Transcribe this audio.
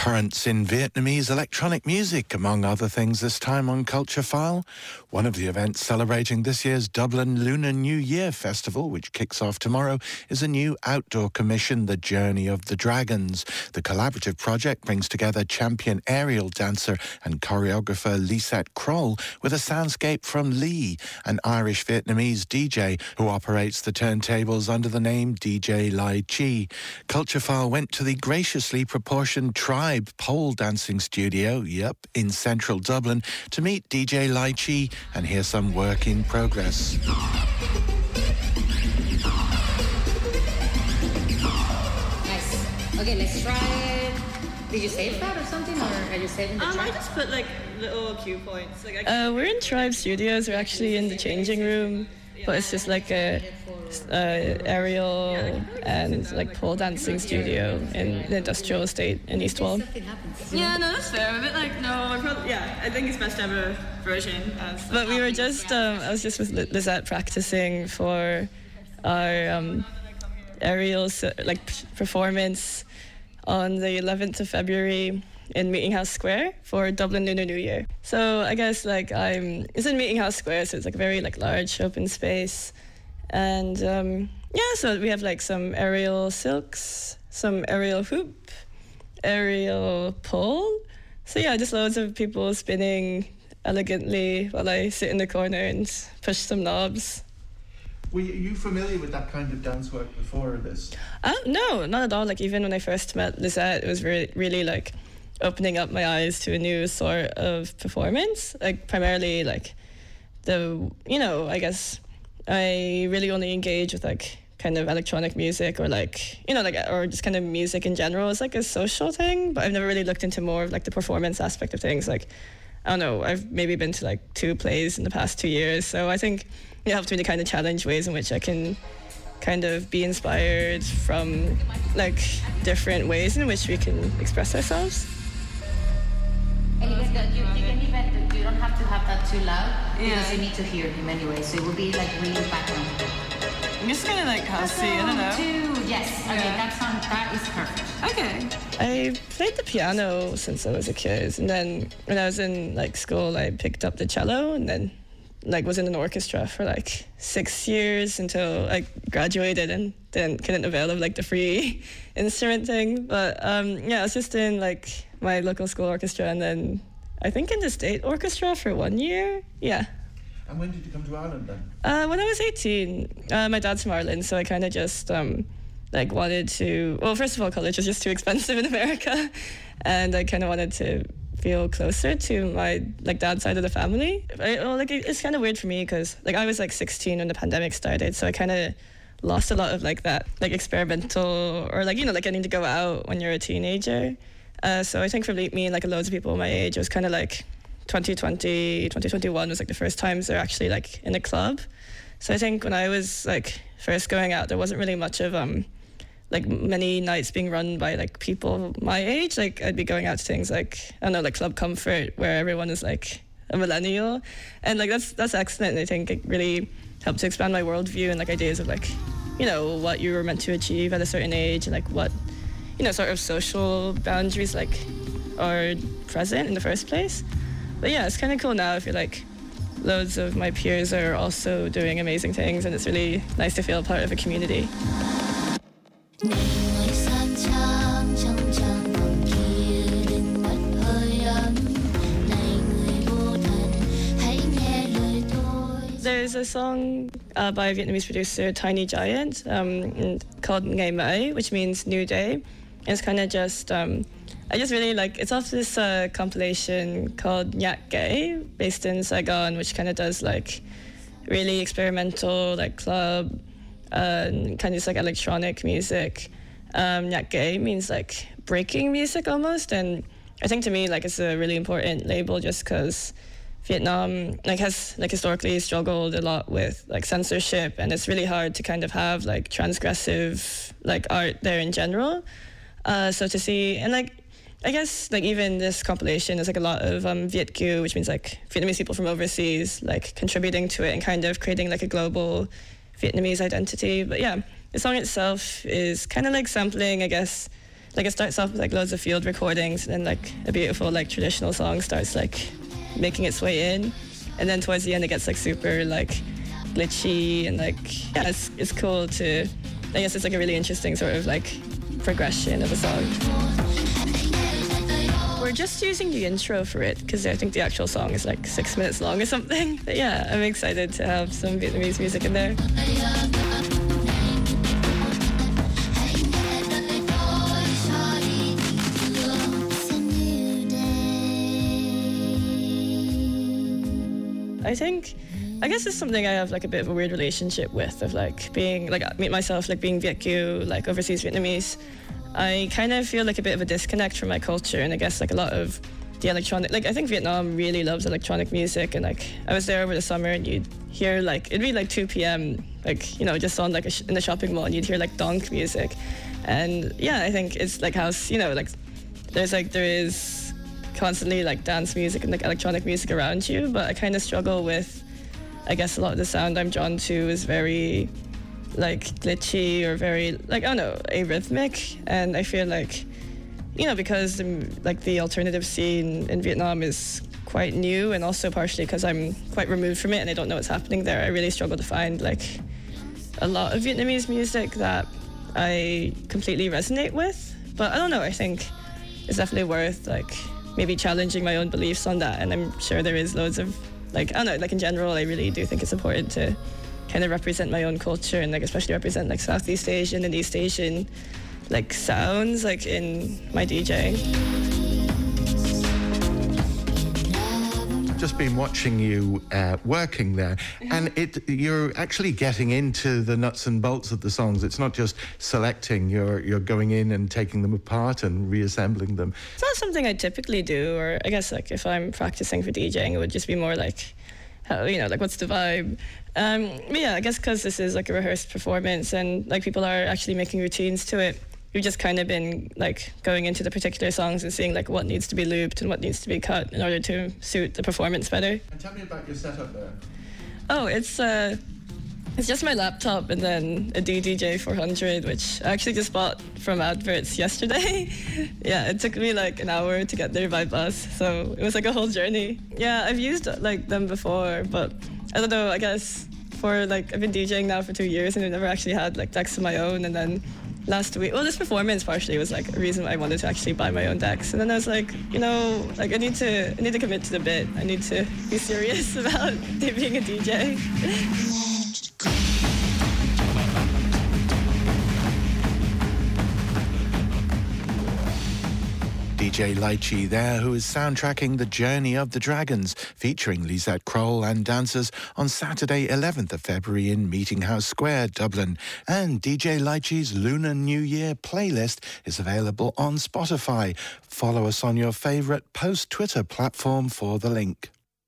Currents in Vietnamese electronic music, among other things, this time on Culture File. One of the events celebrating this year's Dublin Lunar New Year Festival, which kicks off tomorrow, is a new outdoor commission, The Journey of the Dragons. The collaborative project brings together champion aerial dancer and choreographer Lisette Kroll with a soundscape from Lee, an Irish Vietnamese DJ who operates the turntables under the name DJ Lychee. Culture File went to the graciously proportioned Tribe pole dancing studio, yep, in central Dublin, to meet DJ Lychee and hear some work in progress. Nice. Okay, let's try it. Did you save that or something, or are you saving the Um, I just put like little cue points. Like I Uh, we're in Tribe Studios. We're actually in the changing room, but it's just like a, uh aerial and like pole dancing studio in the industrial estate in East Wall. Yeah, no, that's fair. A bit like no, I probably yeah. I think it's best to have a version of. But we were just, um, I was just with Li- Lisette practicing for our um, aerial like performance on the 11th of February in Meeting House Square for Dublin Lunar New Year. So I guess like I'm, it's in Meeting House Square, so it's like a very like large open space. And um, yeah, so we have like some aerial silks, some aerial hoop, aerial pole. So yeah, just loads of people spinning elegantly while I sit in the corner and push some knobs. Were you familiar with that kind of dance work before this? Uh, no, not at all. Like even when I first met Lisette, it was really, really like opening up my eyes to a new sort of performance. Like primarily like the, you know, I guess I really only engage with like kind of electronic music or like, you know, like, or just kind of music in general. It's like a social thing, but I've never really looked into more of like the performance aspect of things. Like, I don't know, I've maybe been to like two plays in the past two years. So I think it helped me to kind of challenge ways in which I can kind of be inspired from like different ways in which we can express ourselves. And even the, you, you can even you don't have to have that too loud because Yeah. you need to hear him anyway. So it will be like really background. I'm just gonna like have see. I don't know. Two, yes. Okay, Yeah. that sound that is perfect. Okay. I played the piano since I was a kid, and then when I was in like school, I picked up the cello, and then like was in an orchestra for like six years until I graduated, and then couldn't avail of like the free instrument thing. But um, yeah, I was just in like my local school orchestra, and then I think in the state orchestra for one year. Yeah. And when did you come to Ireland then? Uh, when I was 18, uh, my dad's from Ireland, so I kind of just um, like wanted to. Well, first of all, college was just too expensive in America, and I kind of wanted to feel closer to my like dad's side of the family. I, well, like it, it's kind of weird for me because like I was like 16 when the pandemic started, so I kind of lost a lot of like that like experimental or like you know like getting to go out when you're a teenager. Uh, so I think for me and like loads of people my age, it was kind of like 2020, 2021 was like the first times they're actually like in a club. So I think when I was like first going out, there wasn't really much of um like many nights being run by like people my age. Like I'd be going out to things like I don't know like Club Comfort where everyone is like a millennial, and like that's that's excellent. I think it really helped to expand my worldview and like ideas of like you know what you were meant to achieve at a certain age and like what you know sort of social boundaries like are present in the first place. But yeah, it's kind of cool now. I feel like loads of my peers are also doing amazing things, and it's really nice to feel part of a community. There's a song uh, by Vietnamese producer, Tiny Giant, um, called Ngày Mai, which means new day. It's kind of just, um, I just really like, it's off this uh, compilation called Nhạc Gãy, based in Saigon, which kind of does like really experimental, like club, uh, kind of like electronic music. Um, Nhạc Gãy means like breaking music almost. And I think to me, like, it's a really important label just because Vietnam like has like historically struggled a lot with like censorship and it's really hard to kind of have like transgressive like art there in general. Uh, so to see and like I guess like even this compilation is like a lot of um, Viet Kieu, which means like Vietnamese people from overseas like contributing to it and kind of creating like a global Vietnamese identity. But yeah, the song itself is kind of like sampling, I guess, like it starts off with like loads of field recordings, and then like a beautiful like traditional song starts like making its way in, and then towards the end it gets like super like glitchy and like yeah, it's it's cool to. I guess it's like a really interesting sort of like progression of a song. We're just using the intro for it because I think the actual song is like six minutes long or something. But yeah, I'm excited to have some Vietnamese music in there. I think, I guess it's something I have like a bit of a weird relationship with, of like being like myself like being Viet Kieu, like overseas Vietnamese. I kind of feel like a bit of a disconnect from my culture, and I guess like a lot of the electronic, like I think Vietnam really loves electronic music, and like I was there over the summer, and you'd hear like it'd be like 2 p.m. like you know just on like in the shopping mall, and you'd hear like donk music, and yeah, I think it's like house, you know, like there's like there is constantly like dance music and like electronic music around you, but I kind of struggle with, I guess a lot of the sound I'm drawn to is very like glitchy or very like I don't know arrhythmic, and I feel like you know because the, like the alternative scene in Vietnam is quite new, and also partially because I'm quite removed from it and I don't know what's happening there. I really struggle to find like a lot of Vietnamese music that I completely resonate with. But I don't know. I think it's definitely worth like maybe challenging my own beliefs on that. And I'm sure there is loads of like I don't know, like in general, I really do think it's important to kind of represent my own culture and like especially represent like Southeast Asian and East Asian like sounds like in my DJing. Just been watching you uh, working there, and it you're actually getting into the nuts and bolts of the songs. It's not just selecting; you're you're going in and taking them apart and reassembling them. It's not something I typically do, or I guess like if I'm practicing for DJing, it would just be more like, how, you know, like what's the vibe. Um, yeah, I guess because this is like a rehearsed performance and like people are actually making routines to it. We've just kind of been like going into the particular songs and seeing like what needs to be looped and what needs to be cut in order to suit the performance better. And tell me about your setup there. Oh, it's uh, it's just my laptop and then a DDJ 400, which I actually just bought from adverts yesterday. yeah, it took me like an hour to get there by bus, so it was like a whole journey. Yeah, I've used like them before, but I don't know. I guess for like I've been DJing now for two years and I've never actually had like decks of my own, and then last week. Well, this performance partially was like a reason why I wanted to actually buy my own decks, and then I was like, you know, like I need to, I need to commit to the bit. I need to be serious about being a DJ. DJ Lychee there, who is soundtracking The Journey of the Dragons, featuring Lisette Kroll and dancers on Saturday, 11th of February in Meeting House Square, Dublin. And DJ Lychee's Lunar New Year playlist is available on Spotify. Follow us on your favourite post Twitter platform for the link.